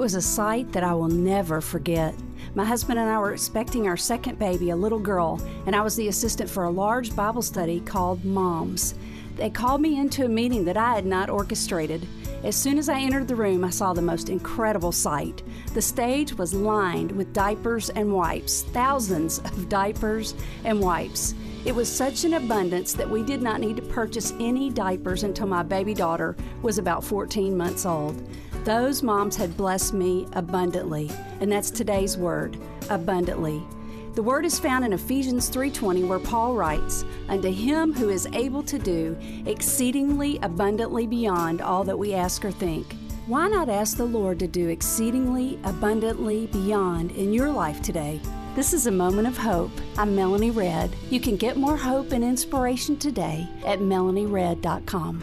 It was a sight that I will never forget. My husband and I were expecting our second baby, a little girl, and I was the assistant for a large Bible study called Moms. They called me into a meeting that I had not orchestrated. As soon as I entered the room, I saw the most incredible sight. The stage was lined with diapers and wipes, thousands of diapers and wipes. It was such an abundance that we did not need to purchase any diapers until my baby daughter was about 14 months old. Those moms had blessed me abundantly, and that's today's word, abundantly. The word is found in Ephesians 3:20 where Paul writes, "Unto him who is able to do exceedingly abundantly beyond all that we ask or think." Why not ask the Lord to do exceedingly abundantly beyond in your life today? This is a moment of hope. I'm Melanie Redd. You can get more hope and inspiration today at melanieredd.com.